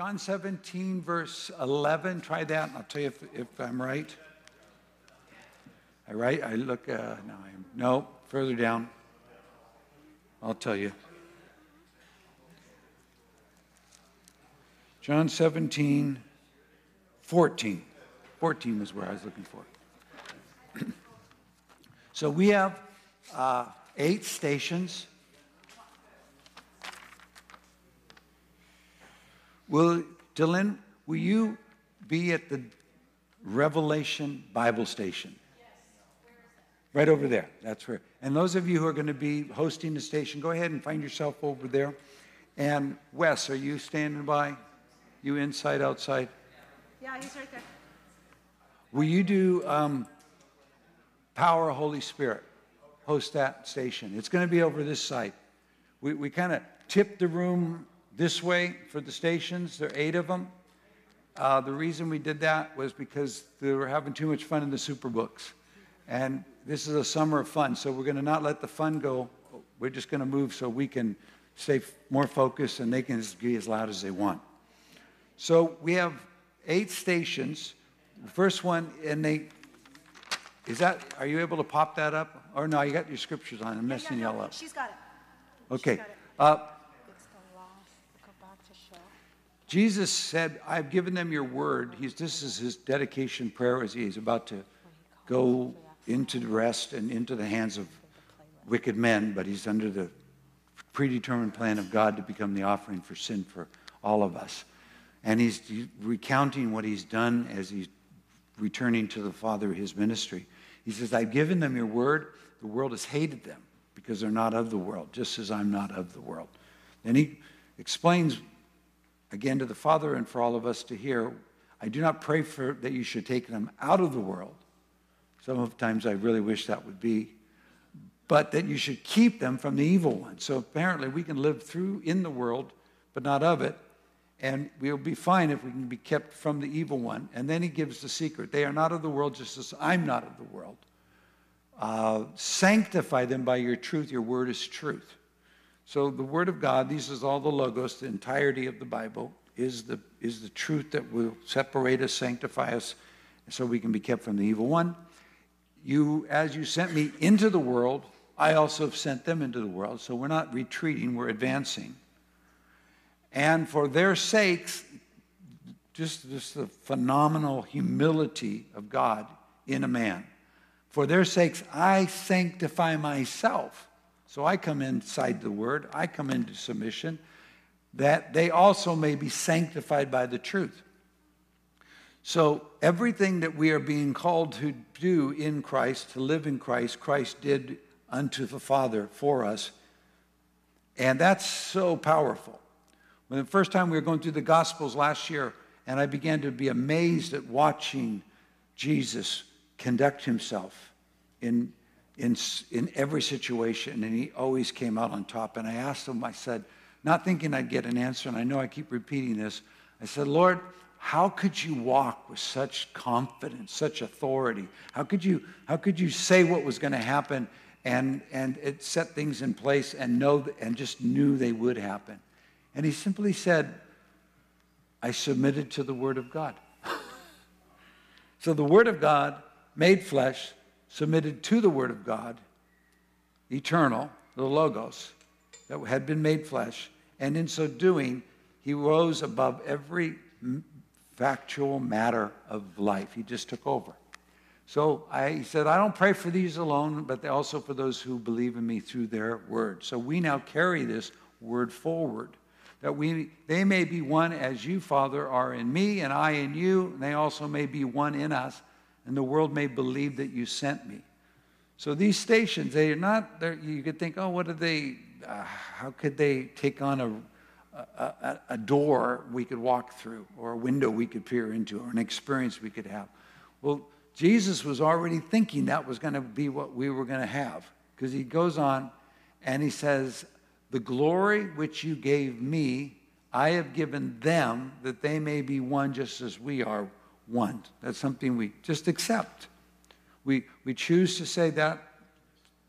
John 17, verse 11. Try that, and I'll tell you if, if I'm right. I right? I look. Uh, no, I'm no further down. I'll tell you. John 17, 14. 14 is where I was looking for. so we have uh, eight stations. Will, Dylan, will you be at the Revelation Bible Station? Yes. Right over there. That's where. And those of you who are going to be hosting the station, go ahead and find yourself over there. And Wes, are you standing by? You inside, outside? Yeah, he's right there. Will you do um, Power Holy Spirit? Host that station. It's going to be over this side. We, we kind of tipped the room this way for the stations. There are eight of them. Uh, the reason we did that was because they were having too much fun in the Superbooks. And this is a summer of fun, so we're going to not let the fun go. We're just going to move so we can stay more focused and they can be as loud as they want. So we have eight stations. The first one, and they, is that, are you able to pop that up? Or no, you got your scriptures on. I'm messing yeah, no, y'all up. She's got it. Okay. got it. Uh, It's the last. Go back to show. Jesus said, I've given them your word. He's, this is his dedication prayer as he's about to go into the rest and into the hands of wicked men, but he's under the predetermined plan of God to become the offering for sin for all of us. And he's recounting what he's done as he's returning to the Father his ministry. He says, I've given them your word. The world has hated them because they're not of the world, just as I'm not of the world. Then he explains again to the Father and for all of us to hear, I do not pray for that you should take them out of the world. Sometimes I really wish that would be, but that you should keep them from the evil one. So apparently we can live through in the world, but not of it, and we'll be fine if we can be kept from the evil one. And then he gives the secret: they are not of the world, just as I'm not of the world. Uh, sanctify them by your truth. Your word is truth. So the word of God, these is all the logos, the entirety of the Bible, is the, is the truth that will separate us, sanctify us, so we can be kept from the evil one. You, as you sent me into the world, I also have sent them into the world. So we're not retreating, we're advancing. And for their sakes, just, just the phenomenal humility of God in a man. For their sakes, I sanctify myself. So I come inside the word, I come into submission, that they also may be sanctified by the truth. So everything that we are being called to do in Christ, to live in Christ, Christ did unto the Father for us. And that's so powerful. When the first time we were going through the Gospels last year, and I began to be amazed at watching Jesus conduct himself in, in, in every situation, and he always came out on top. And I asked him, I said, not thinking I'd get an answer, and I know I keep repeating this, I said, Lord, how could you walk with such confidence, such authority? How could you, how could you say what was going to happen and, and it set things in place and know and just knew they would happen? And he simply said, I submitted to the Word of God. so the Word of God, made flesh, submitted to the Word of God, eternal, the Logos, that had been made flesh. And in so doing, he rose above every factual matter of life. He just took over. So I, he said, I don't pray for these alone, but also for those who believe in me through their word. So we now carry this word forward, that we, they may be one as you, Father, are in me, and I in you, and they also may be one in us, and the world may believe that you sent me. So these stations, they are not, you could think, oh, what are they, uh, how could they take on a a, a, door we could walk through, or a window we could peer into, or an experience we could have. Well, Jesus was already thinking that was going to be what we were going to have, because he goes on and he says, The glory which you gave me, I have given them that they may be one just as we are one. That's something we just accept. We, we choose to say that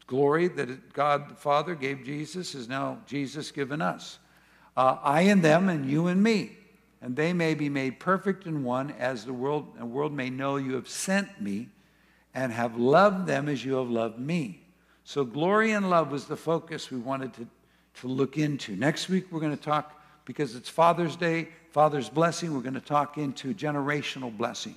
glory that God the Father gave Jesus is now Jesus given us uh, I and them and you and me. and they may be made perfect in one, as the world, the world may know you have sent me and have loved them as you have loved me. So, glory and love was the focus we wanted to, to look into. Next week, we're going to talk, because it's Father's Day, Father's blessing, we're going to talk into generational blessing.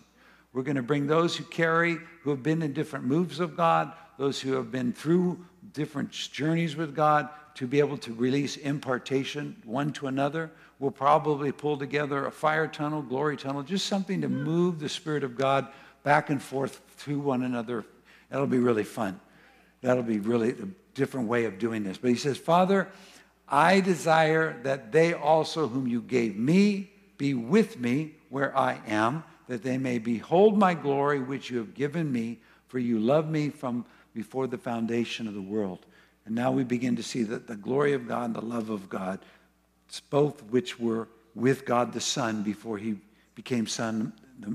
We're going to bring those who carry, who have been in different moves of God, those who have been through different journeys with God, to be able to release impartation one to another. We'll probably pull together a fire tunnel, glory tunnel, just something to move the Spirit of God back and forth to one another. That'll be really fun. That'll be really a different way of doing this. But he says, Father, I desire that they also, whom you gave me, be with me where I am, that they may behold my glory which you have given me, for you loved me from before the foundation of the world. And now we begin to see that the glory of God and the love of God, both which were with God the Son before he became Son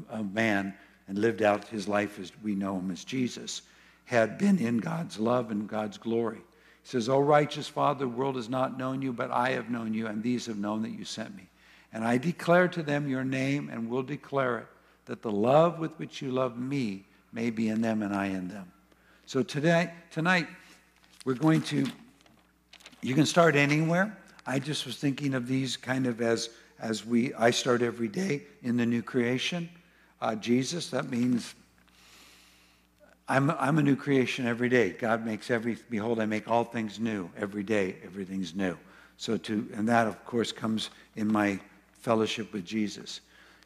of Man and lived out his life as we know him as Jesus, had been in God's love and God's glory. He says, O righteous Father, the world has not known you, but I have known you, and these have known that you sent me. And I declare to them your name and will declare it, that the love with which you love me may be in them and I in them. So today, tonight, we're going to, you can start anywhere. I just was thinking of these kind of as, as we, I start every day in the new creation. Uh, Jesus, that means I'm, I'm a new creation every day. God makes every, behold, I make all things new every day. Everything's new. So to, and that of course comes in my fellowship with Jesus.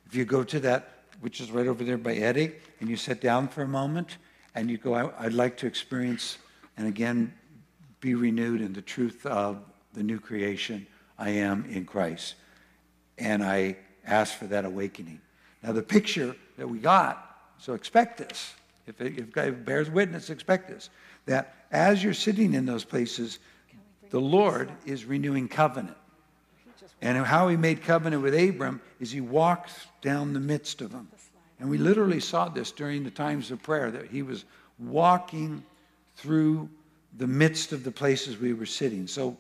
If you go to that, which is right over there by Eddie, and you sit down for a moment and you go, I, I'd like to experience and again be renewed in the truth of the new creation I am in Christ. And I ask for that awakening. Now, the picture that we got, so expect this. If, it, if God bears witness, expect this. That as you're sitting in those places, the Lord is renewing covenant. And how he made covenant with Abram is he walked down the midst of them. And we literally saw this during the times of prayer that he was walking through the midst of the places we were sitting. So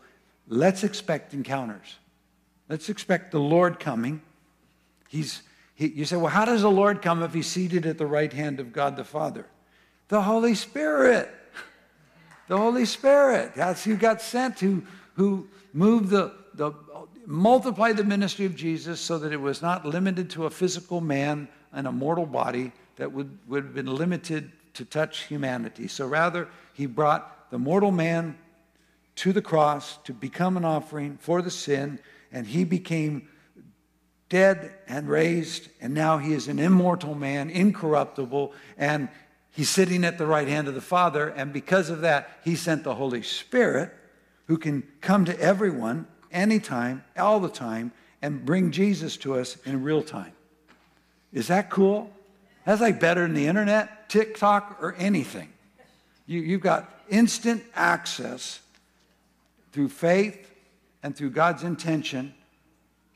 let's expect encounters. Let's expect the Lord coming. He's, he, you say, well, how does the Lord come if he's seated at the right hand of God the Father? The Holy Spirit. The Holy Spirit. That's who got sent, who, who moved the, the, multiplied the ministry of Jesus so that it was not limited to a physical man and a mortal body that would, would have been limited to touch humanity. So rather, he brought the mortal man to the cross to become an offering for the sin, and he became dead and raised, and now he is an immortal man, incorruptible, and he's sitting at the right hand of the Father. And because of that, he sent the Holy Spirit who can come to everyone anytime, all the time, and bring Jesus to us in real time. Is that cool? That's like better than the internet, TikTok, or anything. You, you've got instant access through faith and through God's intention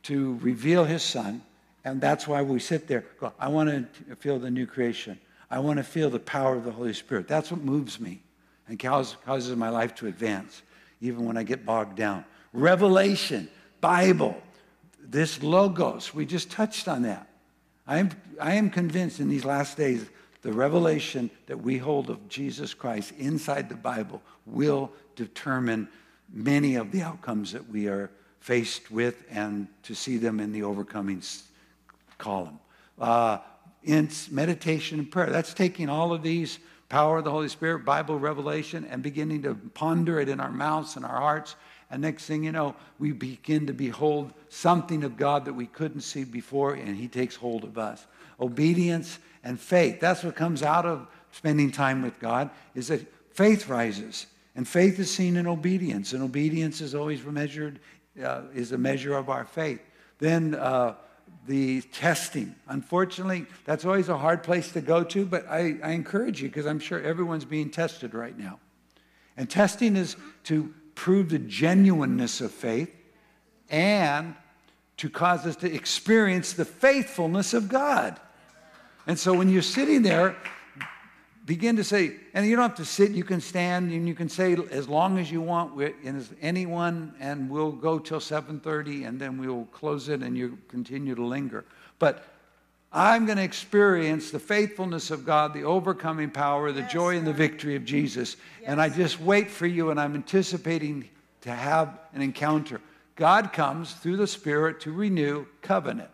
to reveal his son. And that's why we sit there. Go, I want to feel the new creation. I want to feel the power of the Holy Spirit. That's what moves me and causes my life to advance, even when I get bogged down. Revelation, Bible, this logos, we just touched on that. I am, I am convinced in these last days the revelation that we hold of Jesus Christ inside the Bible will determine many of the outcomes that we are faced with and to see them in the overcoming column. Uh, in meditation and prayer, that's taking all of these power of the Holy Spirit, Bible revelation, and beginning to ponder it in our mouths and our hearts. And next thing you know, we begin to behold something of God that we couldn't see before, and He takes hold of us. Obedience and faith. That's what comes out of spending time with God, is that faith rises. And faith is seen in obedience, and obedience is always measured, uh, is a measure of our faith. Then uh, the testing. Unfortunately, that's always a hard place to go to, but I, I encourage you because I'm sure everyone's being tested right now. And testing is to prove the genuineness of faith and to cause us to experience the faithfulness of God. And so when you're sitting there, begin to say, and you don't have to sit, you can stand, and you can say as long as you want, with anyone, and we'll go till 7.30, and then we'll close it, and you continue to linger. But I'm going to experience the faithfulness of God, the overcoming power, the Yes, joy, and the victory of Jesus. And I just wait for you, and I'm anticipating to have an encounter. God comes through the Spirit to renew covenant.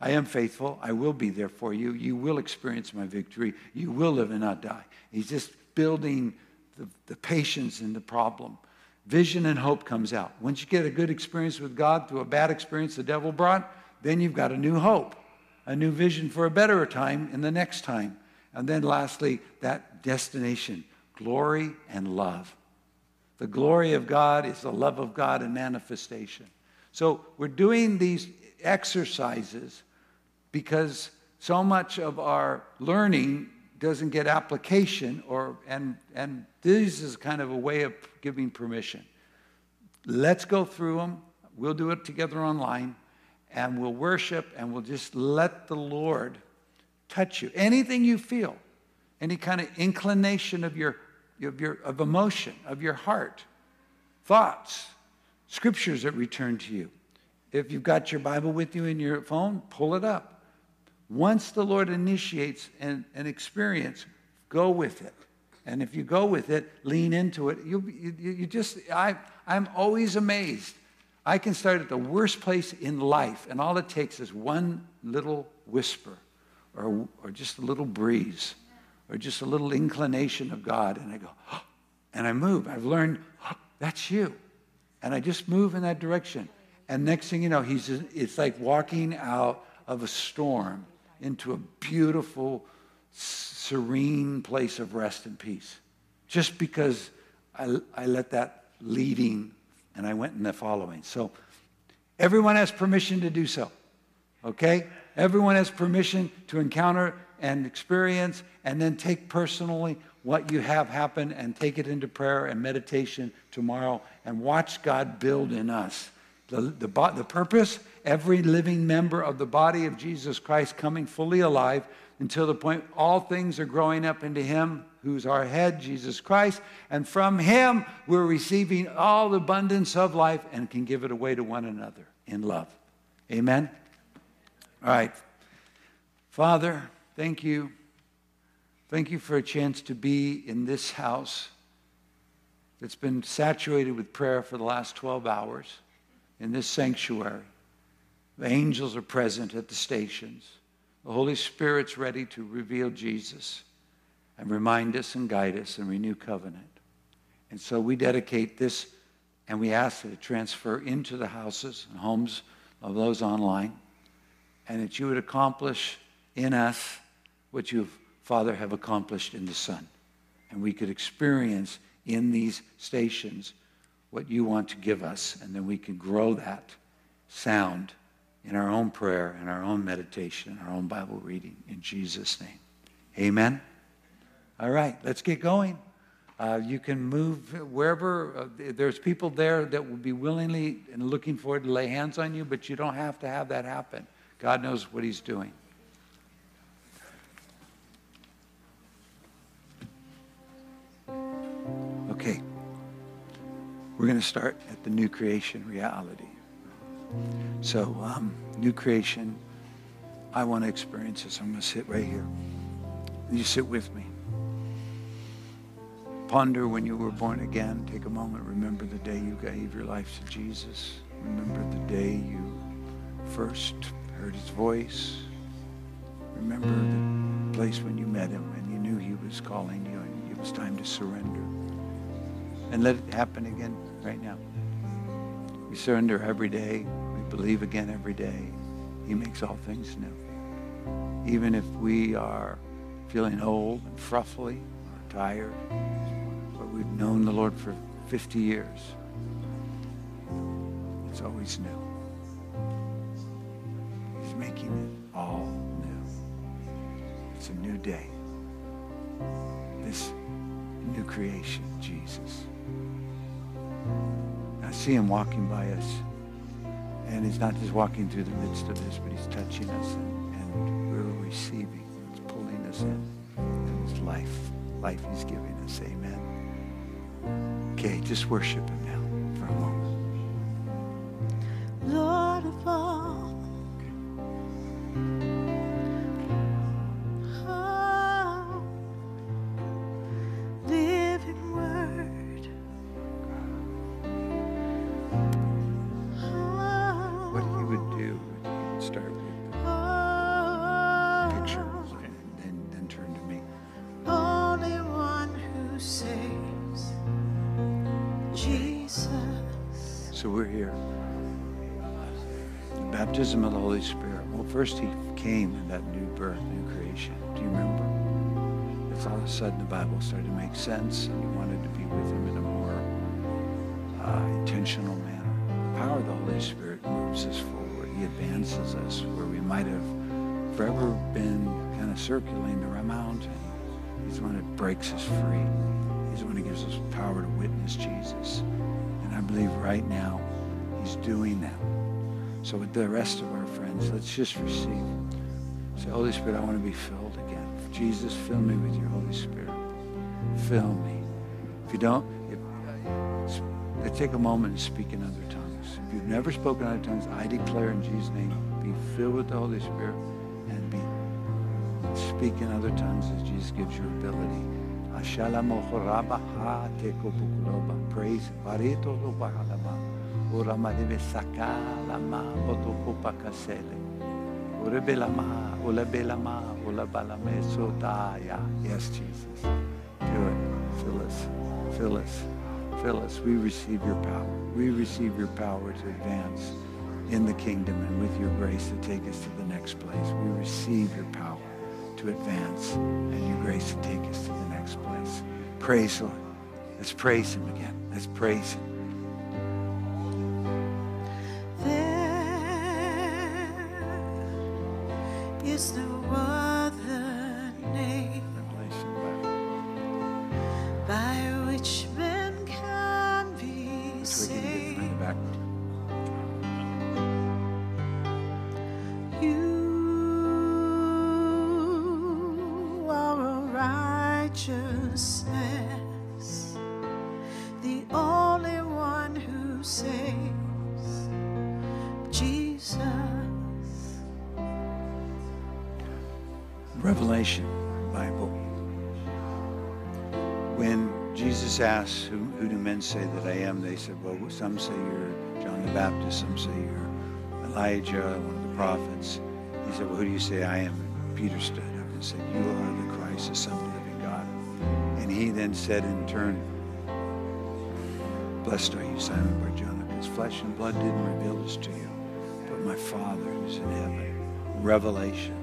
I am faithful. I will be there for you. You will experience my victory. You will live and not die. He's just building the, the patience in the problem. Vision and hope comes out. Once you get a good experience with God through a bad experience the devil brought, then you've got a new hope, a new vision for a better time in the next time. And then lastly, that destination glory and love. The glory of God is the love of God in manifestation. So we're doing these exercises because so much of our learning doesn't get application or and and this is kind of a way of giving permission. Let's go through them. We'll do it together online and we'll worship and we'll just let the Lord touch you. Anything you feel, any kind of inclination of your of your of emotion, of your heart, thoughts, scriptures that return to you. If you've got your Bible with you in your phone, pull it up. Once the Lord initiates an, an experience, go with it. And if you go with it, lean into it. You, you, you just, I, I'm always amazed. I can start at the worst place in life, and all it takes is one little whisper or, or just a little breeze or just a little inclination of God. And I go, and I move. I've learned, that's you. And I just move in that direction. And next thing you know, he's, it's like walking out of a storm into a beautiful, serene place of rest and peace. Just because I, I let that leading and I went in the following. So everyone has permission to do so. Okay? Everyone has permission to encounter and experience and then take personally what you have happen and take it into prayer and meditation tomorrow and watch God build in us. The, the, the purpose, every living member of the body of Jesus Christ coming fully alive until the point all things are growing up into Him who's our head, Jesus Christ. And from Him, we're receiving all abundance of life and can give it away to one another in love. Amen? All right. Father, thank you. Thank you for a chance to be in this house that's been saturated with prayer for the last 12 hours in this sanctuary. The angels are present at the stations. The Holy Spirit's ready to reveal Jesus and remind us and guide us and renew covenant. And so we dedicate this and we ask that it transfer into the houses and homes of those online and that you would accomplish in us what you, Father, have accomplished in the Son. And we could experience in these stations what you want to give us, and then we can grow that sound in our own prayer, in our own meditation, in our own Bible reading, in Jesus' name. Amen. All right, let's get going. Uh, you can move wherever. Uh, there's people there that will be willingly and looking forward to lay hands on you, but you don't have to have that happen. God knows what He's doing. Okay. We're going to start at the new creation reality. So, um, new creation, I want to experience this. I'm going to sit right here. You sit with me. Ponder when you were born again. Take a moment. Remember the day you gave your life to Jesus. Remember the day you first heard his voice. Remember the place when you met him and you knew he was calling you and it was time to surrender. And let it happen again right now. We surrender every day. Believe again every day. He makes all things new. Even if we are feeling old and fruffly or tired, but we've known the Lord for 50 years, it's always new. He's making it all new. It's a new day. This new creation, Jesus. I see him walking by us. And he's not just walking through the midst of this, but he's touching us and, and we're receiving. He's pulling us in. And his life, life he's giving us. Amen. Okay, just worship him now for a moment. Sudden the Bible started to make sense and you wanted to be with him in a more uh, intentional manner. The power of the Holy Spirit moves us forward. He advances us where we might have forever been kind of circulating around. He's the one that breaks us free. He's the one who gives us power to witness Jesus. And I believe right now he's doing that. So with the rest of our friends, let's just receive. Say, Holy Spirit, I want to be filled again. Jesus, fill me with your Holy Spirit. Fill me. If you don't, if, uh, take a moment and speak in other tongues. If you've never spoken other tongues, I declare in Jesus' name, be filled with the Holy Spirit and be speak in other tongues as Jesus gives you ability. Tekopukuloba. Praise. Yes, Jesus. Do it. Fill us. Fill us. Fill us. We receive your power. We receive your power to advance in the kingdom and with your grace to take us to the next place. We receive your power to advance and your grace to take us to the next place. Praise Lord. Let's praise him again. Let's praise him. Say that I am? They said, well, some say you're John the Baptist, some say you're Elijah, one of the prophets. He said, well, who do you say I am? And Peter stood up and said, you are the Christ, the Son of the living God. And he then said in turn, blessed are you, Simon Barjona, because flesh and blood didn't reveal this to you, but my Father who's in heaven. Revelation.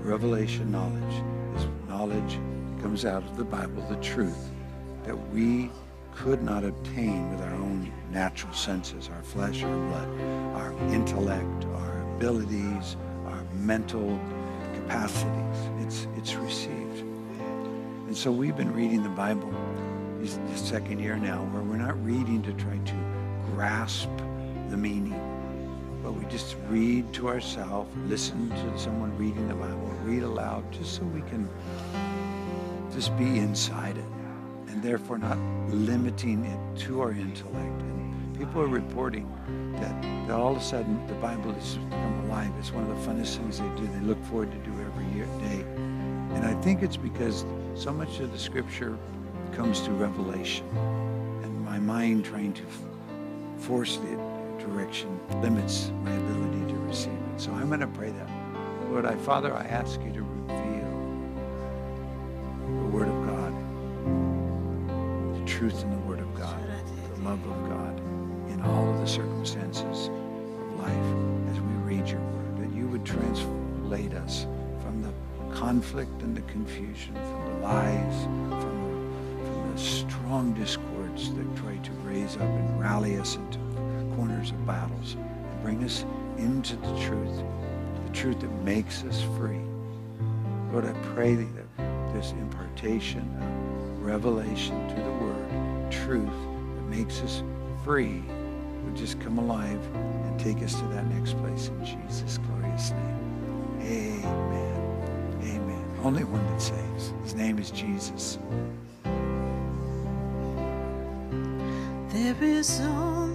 Revelation knowledge is knowledge comes out of the Bible, the truth that we could not obtain with our own natural senses, our flesh, our blood, our intellect, our abilities, our mental capacities. It's, it's received. And so we've been reading the Bible this the second year now where we're not reading to try to grasp the meaning but we just read to ourselves, listen to someone reading the Bible, read aloud, just so we can just be inside it, and therefore not limiting it to our intellect. And people are reporting that, that all of a sudden the Bible has become alive. It's one of the funnest things they do. They look forward to do every year, day. And I think it's because so much of the Scripture comes through revelation, and my mind trying to force the direction limits my ability to receive it. So I'm going to pray that. Lord, I, Father, I ask you to truth in the Word of God, the love of God in all of the circumstances of life as we read your Word, that you would translate us from the conflict and the confusion, from the lies, from, from the strong discords that try to raise up and rally us into corners of battles and bring us into the truth, the truth that makes us free. Lord, I pray that this impartation revelation through the word, truth that makes us free, would just come alive and take us to that next place in Jesus' glorious name. Amen. Amen. only one that saves. His name is Jesus. There is only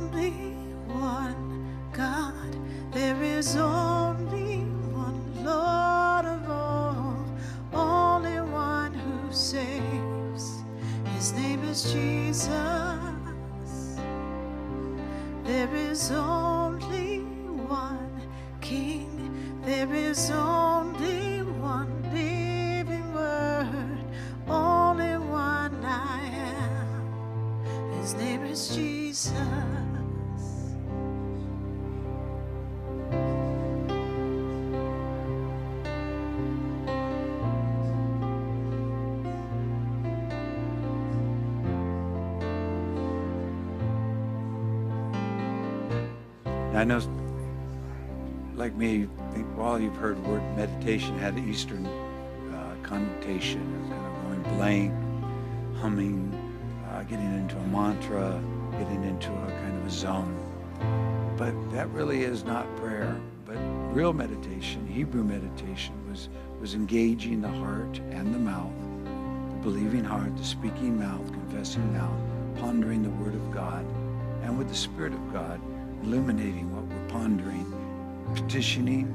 like me, think, well, you've heard the word meditation had an Eastern uh, connotation, of kind of going blank, humming, uh, getting into a mantra, getting into a kind of a zone. But that really is not prayer. But real meditation, Hebrew meditation, was was engaging the heart and the mouth, the believing heart, the speaking mouth, confessing mouth, pondering the Word of God, and with the Spirit of God illuminating what we're pondering, petitioning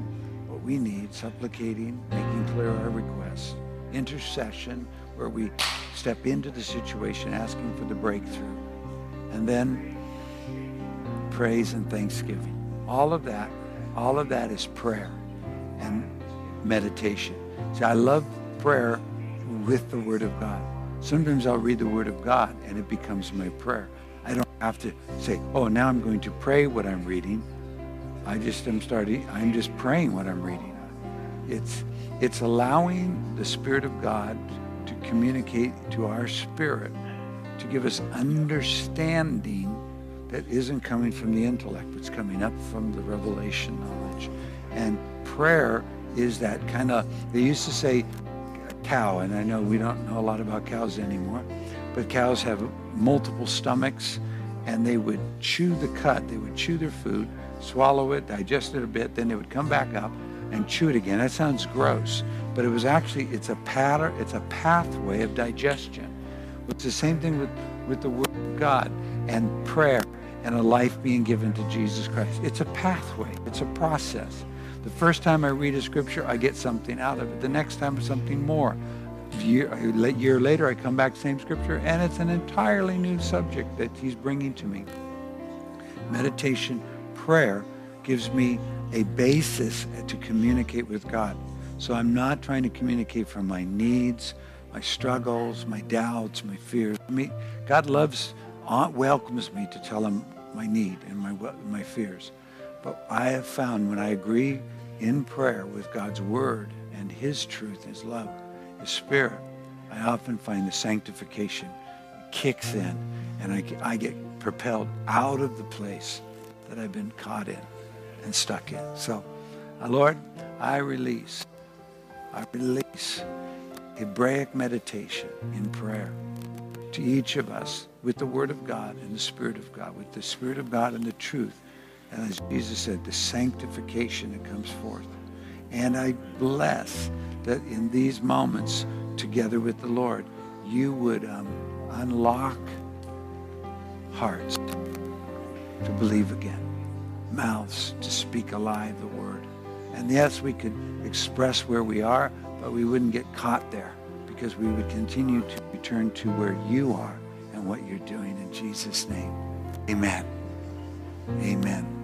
what we need, supplicating, making clear our requests, intercession, where we step into the situation asking for the breakthrough, and then praise and thanksgiving. All of that, all of that is prayer and meditation. See, I love prayer with the Word of God. Sometimes I'll read the Word of God and it becomes my prayer. I don't have to say, oh, now I'm going to pray what I'm reading. I just am starting, I'm just praying what I'm reading. It's, it's allowing the Spirit of God to communicate to our spirit, to give us understanding that isn't coming from the intellect, but it's coming up from the revelation knowledge. And prayer is that kind of, they used to say cow, and I know we don't know a lot about cows anymore, but cows have multiple stomachs and they would chew the cut. They would chew their food, swallow it, digest it a bit, then they would come back up and chew it again. That sounds gross, but it was actually, it's a pattern, it's a pathway of digestion. It's the same thing with, with the Word of God and prayer and a life being given to Jesus Christ. It's a pathway. It's a process. The first time I read a scripture, I get something out of it. The next time, something more. A year later, I come back, same scripture, and it's an entirely new subject that he's bringing to me. Meditation, prayer gives me a basis to communicate with God. So I'm not trying to communicate from my needs, my struggles, my doubts, my fears. I mean, God loves, uh, welcomes me to tell him my need and my, my fears. But I have found when I agree in prayer with God's word and his truth, his love, his spirit, I often find the sanctification kicks in and I, I get propelled out of the place that I've been caught in and stuck in. So, uh, Lord, I release, I release Hebraic meditation in prayer to each of us with the Word of God and the Spirit of God, with the Spirit of God and the truth. And as Jesus said, the sanctification that comes forth. And I bless that in these moments, together with the Lord, you would um, unlock hearts to believe again, mouths to speak alive the word. And yes, we could express where we are, but we wouldn't get caught there because we would continue to return to where you are and what you're doing in Jesus' name. Amen. Amen.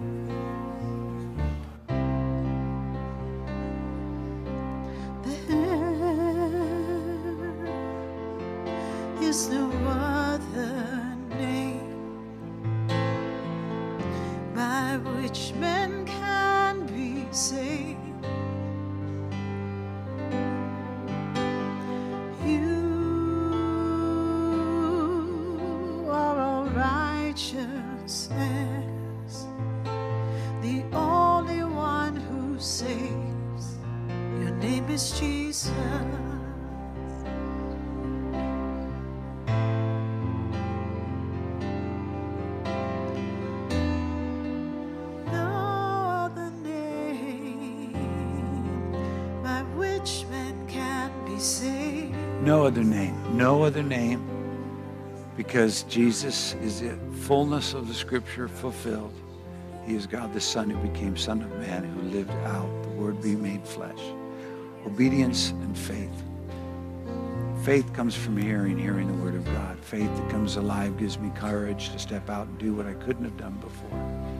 Other name. Because Jesus is the fullness of the scripture fulfilled. He is God the Son who became Son of Man, who lived out the Word be made flesh. Obedience and faith. Faith comes from hearing, hearing the Word of God. Faith that comes alive gives me courage to step out and do what I couldn't have done before.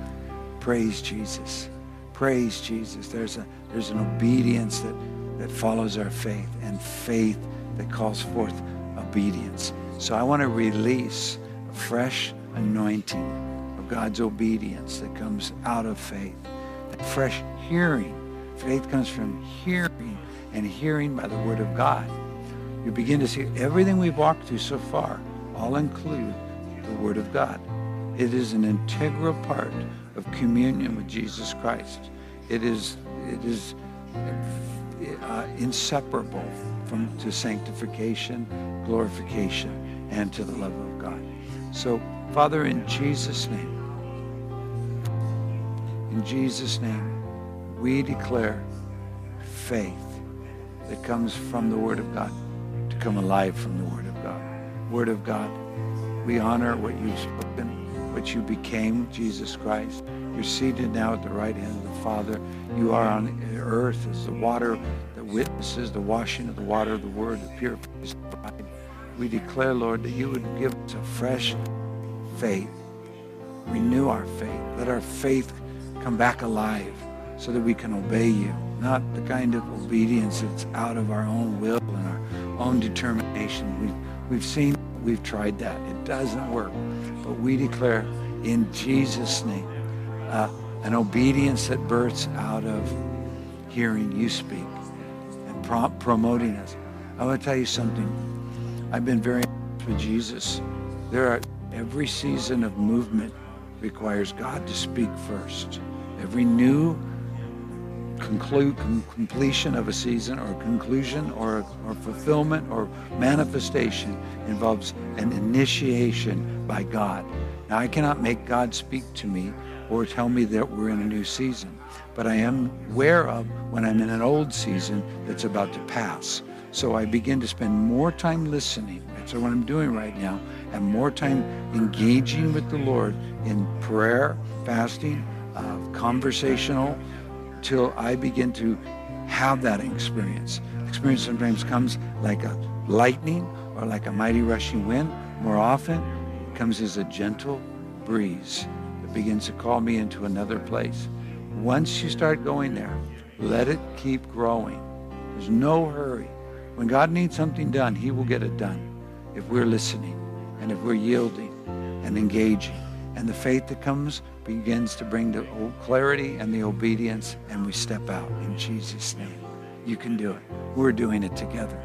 Praise Jesus. Praise Jesus. There's, a, there's an obedience that, that follows our faith and faith that calls forth obedience. So I want to release a fresh anointing of God's obedience that comes out of faith. That fresh hearing. Faith comes from hearing and hearing by the word of God. You begin to see everything we've walked through so far all include the word of God. It is an integral part of communion with Jesus Christ. It is, it is uh, inseparable from to sanctification, glorification, and to the love of God. So, Father, in Jesus' name, in Jesus' name, we declare faith that comes from the Word of God to come alive from the Word of God. Word of God, we honor what you've spoken, what you became, Jesus Christ. You're seated now at the right hand of the Father. You are on earth as the water that witnesses the washing of the water of the Word that purifies. We declare, Lord, that you would give us a fresh faith. Renew our faith. Let our faith come back alive so that we can obey you. Not the kind of obedience that's out of our own will and our own determination. We've, we've seen, we've tried that. It doesn't work. But we declare in Jesus' name uh, an obedience that births out of hearing you speak and pro- promoting us. I want to tell you something. I've been very with Jesus. There are every season of movement requires God to speak first. Every new conclude, com- completion of a season or conclusion or, or fulfillment or manifestation involves an initiation by God. Now, I cannot make God speak to me or tell me that we're in a new season, but I am aware of when I'm in an old season that's about to pass. So I begin to spend more time listening. That's what I'm doing right now, and more time engaging with the Lord in prayer, fasting, uh, conversational, till I begin to have that experience. Experience sometimes comes like a lightning or like a mighty rushing wind. More often, it comes as a gentle breeze that begins to call me into another place. Once you start going there, let it keep growing. There's no hurry. When God needs something done, he will get it done if we're listening and if we're yielding and engaging. And the faith that comes begins to bring the clarity and the obedience, and we step out in Jesus' name. You can do it. We're doing it together.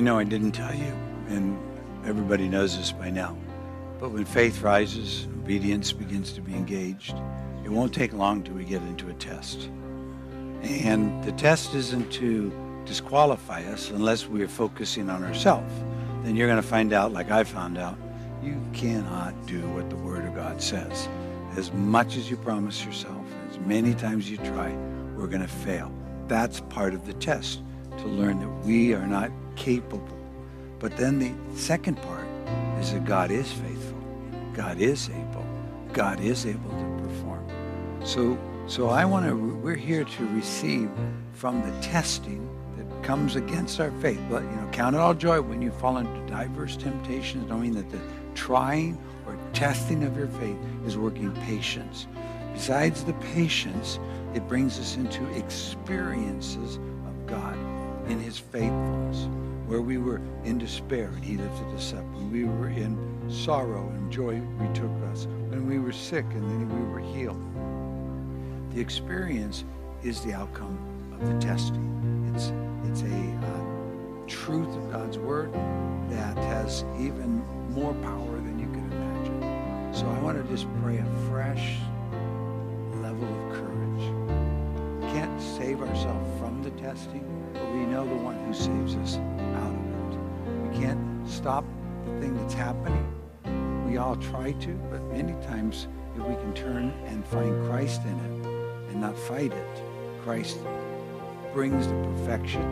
I know I didn't tell you, and everybody knows this by now. But when faith rises, obedience begins to be engaged. It won't take long till we get into a test. And the test isn't to disqualify us unless we're focusing on ourselves. Then you're going to find out, like I found out, you cannot do what the Word of God says. As much as you promise yourself, as many times you try, we're going to fail. That's part of the test to learn that we are not capable. But then the second part is that God is faithful. God is able. God is able to perform. So, so I want to, we're here to receive from the testing that comes against our faith. But, you know, count it all joy when you fall into diverse temptations, knowing that the trying or testing of your faith is working patience. Besides the patience, it brings us into experiences of God in his faithfulness. Where we were in despair, and he lifted us up. When we were in sorrow and joy retook us. When we were sick, and then we were healed. The experience is the outcome of the testing. It's, it's a uh, truth of God's word that has even more power than you can imagine. So I want to just pray a fresh level of courage. We can't save ourselves testing, but we know the one who saves us out of it. We can't stop the thing that's happening. We all try to, but many times if we can turn and find Christ in it and not fight it, Christ brings the perfection,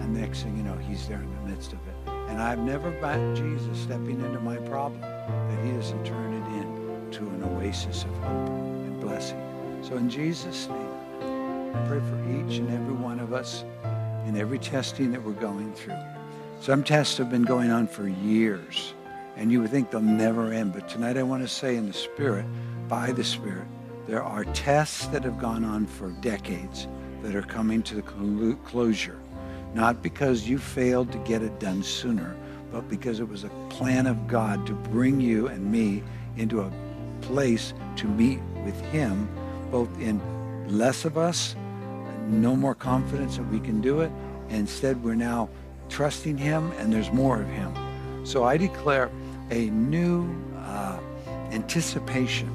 and next thing you know, he's there in the midst of it. And I've never met Jesus stepping into my problem that he doesn't turn it into an oasis of hope and blessing. So in Jesus' name, pray for each and every one of us in every testing that we're going through. Some tests have been going on for years, and you would think they'll never end. But tonight I want to say in the Spirit, by the Spirit, there are tests that have gone on for decades that are coming to the closure. Not because you failed to get it done sooner, but because it was a plan of God to bring you and me into a place to meet with him, both in less of us, no more confidence that we can do it. Instead, we're now trusting him and there's more of him. So I declare a new uh, anticipation.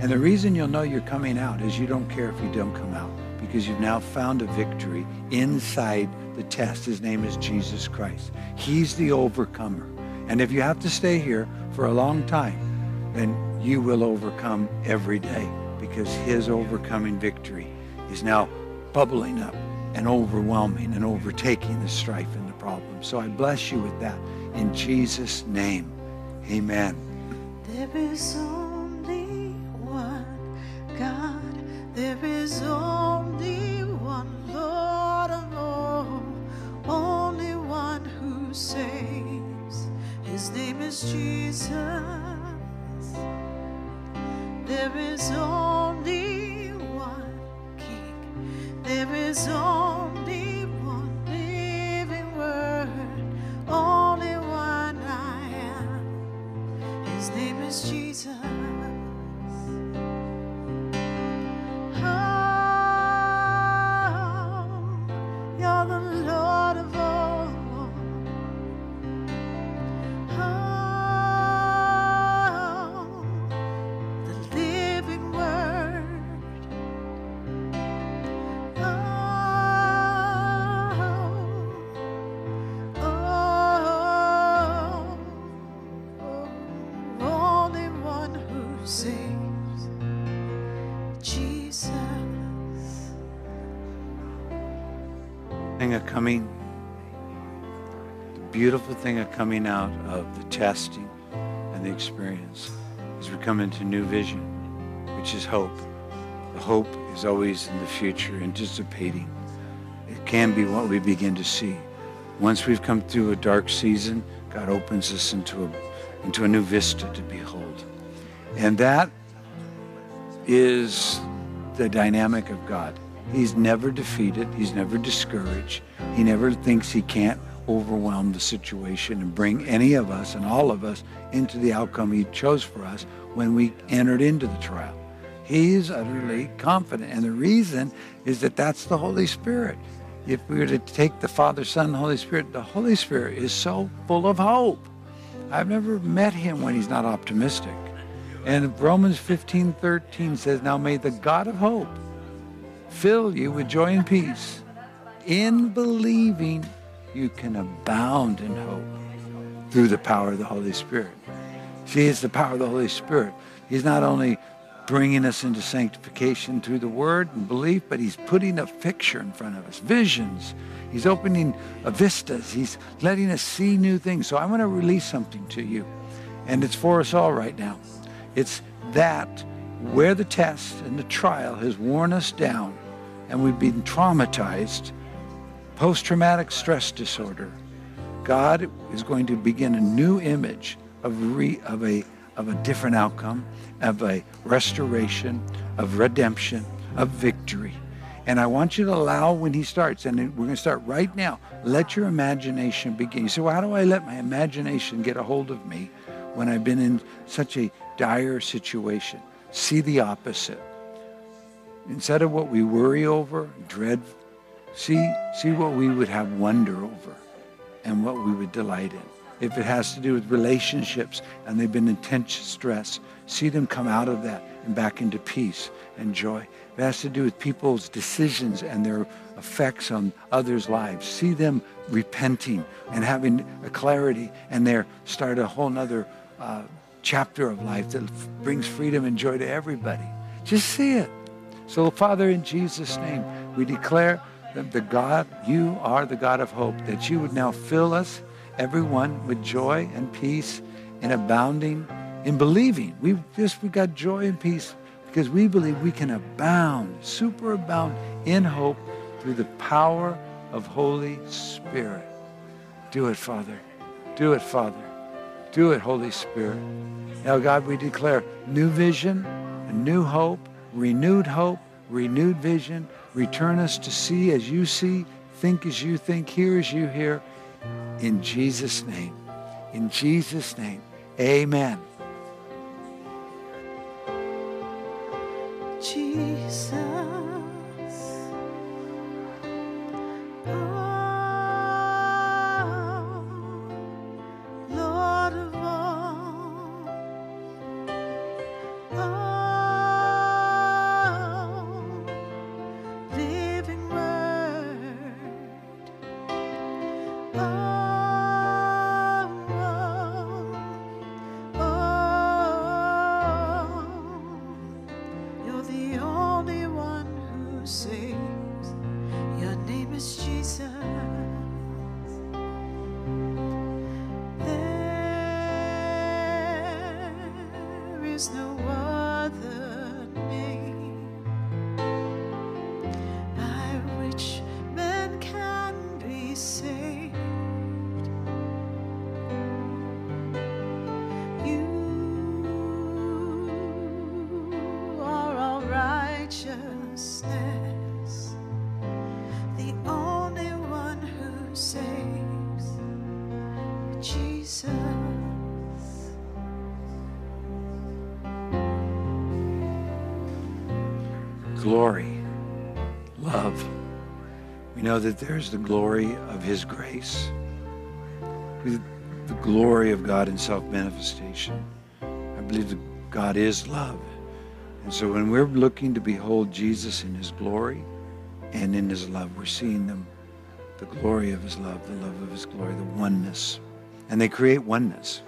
And the reason you'll know you're coming out is you don't care if you don't come out because you've now found a victory inside the test. His name is Jesus Christ. He's the overcomer. And if you have to stay here for a long time, then you will overcome every day because his overcoming victory is now bubbling up and overwhelming and overtaking the strife and the problem. So I bless you with that in Jesus' name. Amen. There is only one God. There is only one Lord of all. Only one who saves. His name is Jesus. There is only of coming out of the testing and the experience is we come into new vision, which is hope. The hope is always in the future, anticipating. It can be what we begin to see. Once we've come through a dark season, God opens us into a, into a new vista to behold. And that is the dynamic of God. He's never defeated. He's never discouraged. He never thinks he can't overwhelm the situation and bring any of us and all of us into the outcome he chose for us when we entered into the trial. He's utterly confident. And the reason is that that's the Holy Spirit. If we were to take the Father, Son, Holy Spirit, the Holy Spirit is so full of hope. I've never met him when he's not optimistic. And Romans 15, 13 says, Now may the God of hope fill you with joy and peace. In believing, you can abound in hope through the power of the Holy Spirit. See, it's the power of the Holy Spirit. He's not only bringing us into sanctification through the word and belief, but he's putting a picture in front of us, visions. He's opening vistas. He's letting us see new things. So I want to release something to you. And it's for us all right now. It's that where the test and the trial has worn us down and we've been traumatized, post-traumatic stress disorder, God is going to begin a new image of, re, of, a, of a different outcome, of a restoration, of redemption, of victory. And I want you to allow when he starts, and we're going to start right now, let your imagination begin. You say, well, how do I let my imagination get a hold of me when I've been in such a dire situation? See the opposite. Instead of what we worry over, dread, see, see what we would have wonder over and what we would delight in. If it has to do with relationships and they've been intense stress, see them come out of that and back into peace and joy. If it has to do with people's decisions and their effects on others' lives, see them repenting and having a clarity and they start a whole other uh, chapter of life that brings freedom and joy to everybody. Just see it. So, Father, in Jesus' name, we declare the God, you are the God of hope, that you would now fill us, everyone, with joy and peace and abounding in believing. We just we got joy and peace because we believe we can abound, super abound in hope through the power of Holy Spirit. Do it, Father. Do it, Father. Do it, Holy Spirit. Now, God, we declare new vision, new hope, renewed hope, renewed vision. Return us to see as you see, think as you think, hear as you hear. In Jesus' name. In Jesus' name. Amen. Jesus. love. Glory, love. We know that there's the glory of His grace, the glory of God in self-manifestation. I believe that God is love. And so when we're looking to behold Jesus in His glory and in His love, we're seeing them, the glory of His love, the love of His glory, the oneness. And they create oneness.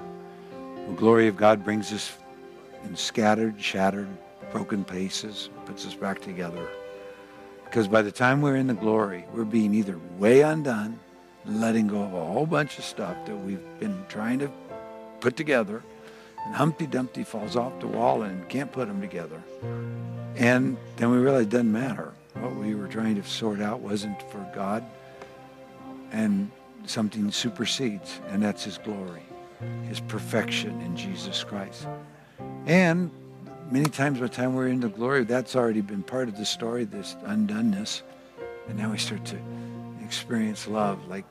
The glory of God brings us in scattered, shattered, broken pieces, puts us back together. Because by the time we're in the glory, we're being either way undone, letting go of a whole bunch of stuff that we've been trying to put together, and Humpty Dumpty falls off the wall and can't put them together. And then we realize it doesn't matter. What we were trying to sort out wasn't for God, and something supersedes, and that's His glory, His perfection in Jesus Christ. And many times by the time we're in the glory, that's already been part of the story, this undoneness. And now we start to experience love, like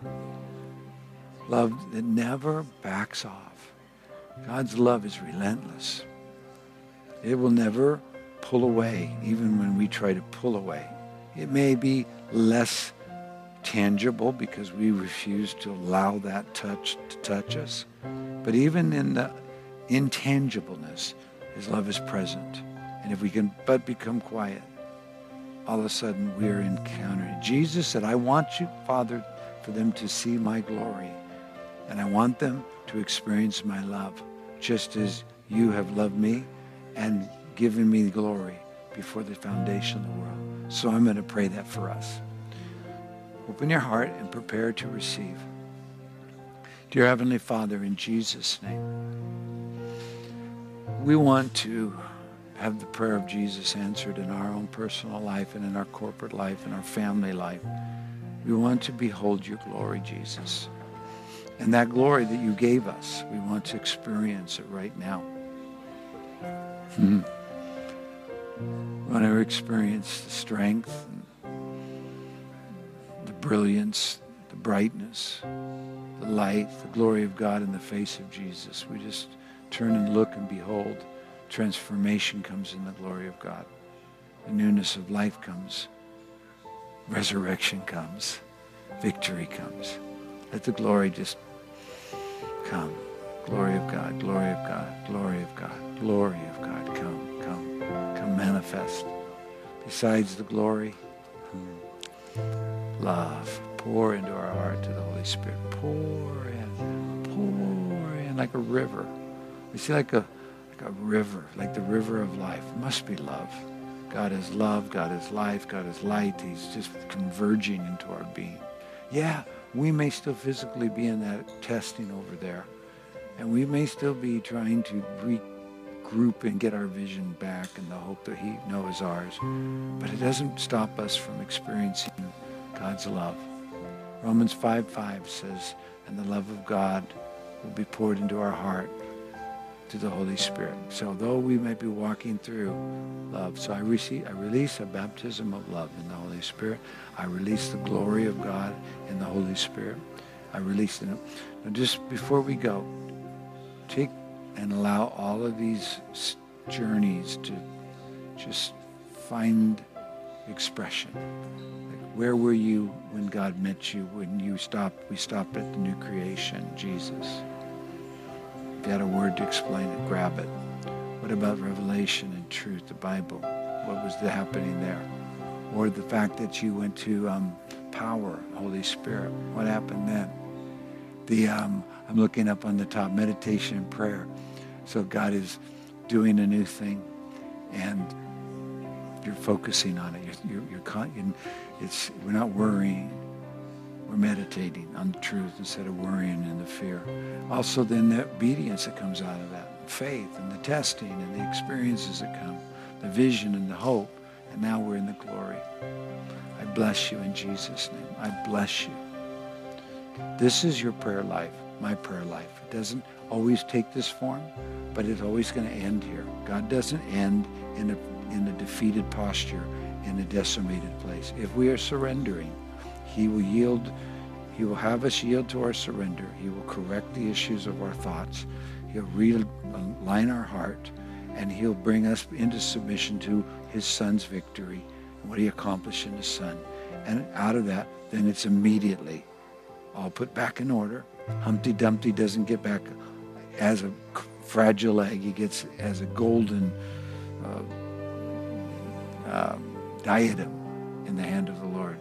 love that never backs off. God's love is relentless. It will never pull away, even when we try to pull away. It may be less tangible because we refuse to allow that touch to touch us. But even in the intangibleness, his love is present. And if we can but become quiet, all of a sudden we are encountering. Jesus said, I want you, Father, for them to see my glory. And I want them to experience my love, just as you have loved me and given me glory before the foundation of the world. So I'm going to pray that for us. Open your heart and prepare to receive. Dear Heavenly Father, in Jesus' name, we want to have the prayer of Jesus answered in our own personal life and in our corporate life and our family life. We want to behold your glory, Jesus. And that glory that you gave us, we want to experience it right now. Hmm. We want to experience the strength, the brilliance, the brightness, the light, the glory of God in the face of Jesus. We just turn and look and behold. Transformation comes in the glory of God. The newness of life comes. Resurrection comes. Victory comes. Let the glory just come. Glory of God, glory of God, glory of God, glory of God. Come, come, come manifest. Besides the glory, hmm, love. Pour into our heart to the Holy Spirit. Pour in, pour in like a river. We see like a like a river, like the river of life. It must be love. God is love. God is life. God is light. He's just converging into our being. Yeah, we may still physically be in that testing over there. And we may still be trying to regroup and get our vision back in the hope that he knows ours. But it doesn't stop us from experiencing God's love. Romans 5, 5 says, and the love of God will be poured into our heart to the Holy Spirit. So though we may be walking through love, so I receive, I release a baptism of love in the Holy Spirit. I release the glory of God in the Holy Spirit. I release it. Now just before we go, take and allow all of these journeys to just find expression. Like where were you when God met you? When you stopped, we stopped at the new creation, Jesus. You had a word to explain it, grab it. What about revelation and truth, the Bible? What was the happening there? Or the fact that you went to um, power, Holy Spirit. What happened then? The um, I'm looking up on the top, meditation and prayer. So God is doing a new thing, and you're focusing on it. You're, you're, you're it's we're not worrying. We're meditating on the truth instead of worrying and the fear. Also, then the obedience that comes out of that, faith and the testing and the experiences that come, the vision and the hope, and now we're in the glory. I bless you in Jesus' name. I bless you. This is your prayer life, my prayer life. It doesn't always take this form, but it's always going to end here. God doesn't end in a, in a defeated posture in a decimated place. If we are surrendering, he will yield, he will have us yield to our surrender. He will correct the issues of our thoughts. He'll realign our heart, and he'll bring us into submission to his son's victory and what he accomplished in his son. And out of that, then it's immediately all put back in order. Humpty Dumpty doesn't get back as a fragile egg. He gets as a golden uh, um, diadem in the hand of the Lord.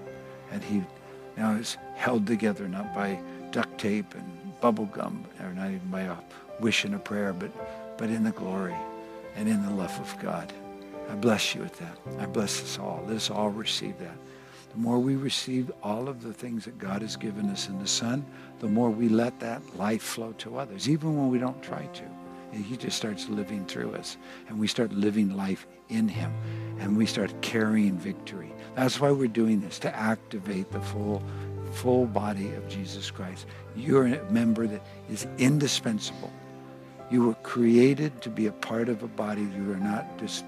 And he now it's held together not by duct tape and bubble gum, or not even by a wish and a prayer, but, but in the glory and in the love of God. I bless you with that. I bless us all. Let us all receive that. The more we receive all of the things that God has given us in the Son, the more we let that life flow to others, even when we don't try to. He just starts living through us, and we start living life in him, and we start carrying victory. That's why we're doing this, to activate the full, full body of Jesus Christ. You're a member that is indispensable. You were created to be a part of a body. You are not just,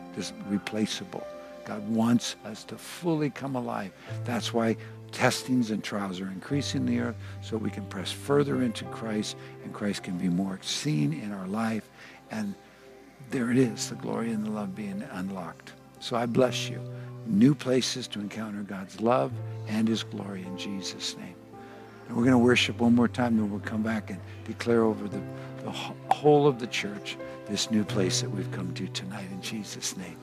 replaceable. God wants us to fully come alive. That's why testings and trials are increasing the earth so we can press further into Christ and Christ can be more seen in our life. And there it is, the glory and the love being unlocked. So I bless you. New places to encounter God's love and his glory in Jesus' name. And we're going to worship one more time, then we'll come back and declare over the, the whole of the church this new place that we've come to tonight in Jesus' name.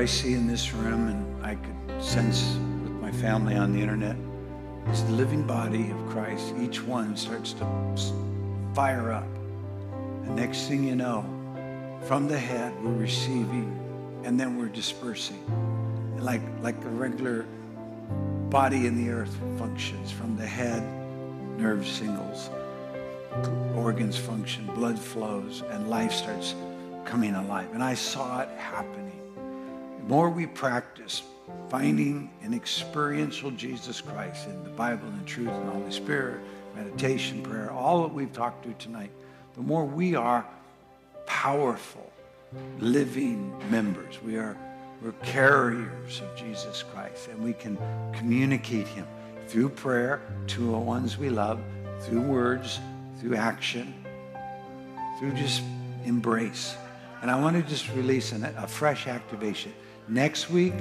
I see in this room, and I could sense with my family on the internet, is the living body of Christ. Each one starts to fire up. And next thing you know, from the head, we're receiving, and then we're dispersing. Like, like a regular body in the earth functions from the head, nerve singles, organs function, blood flows, and life starts coming alive. And I saw it happening. The more we practice finding an experiential Jesus Christ in the Bible and truth and the Holy Spirit, meditation, prayer, all that we've talked to tonight, the more we are powerful, living members. We are we're carriers of Jesus Christ, and we can communicate him through prayer to the ones we love, through words, through action, through just embrace. And I want to just release an, a fresh activation. Next week,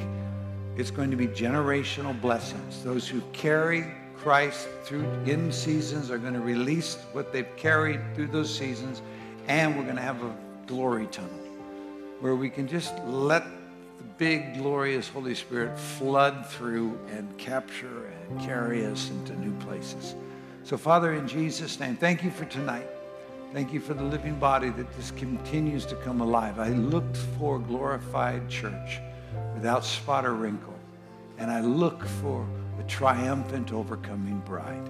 it's going to be generational blessings. Those who carry Christ through in seasons are going to release what they've carried through those seasons, and we're going to have a glory tunnel where we can just let the big, glorious Holy Spirit flood through and capture and carry us into new places. So, Father, in Jesus' name, thank you for tonight. Thank you for the living body that just continues to come alive. I looked for glorified church without spot or wrinkle. And I look for a triumphant, overcoming bride.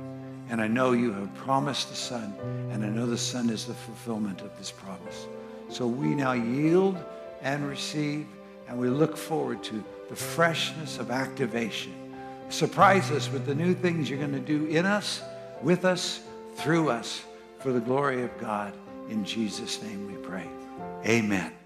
And I know you have promised the Son, and I know the Son is the fulfillment of this promise. So we now yield and receive, and we look forward to the freshness of activation. Surprise us with the new things you're going to do in us, with us, through us, for the glory of God. In Jesus' name we pray. Amen.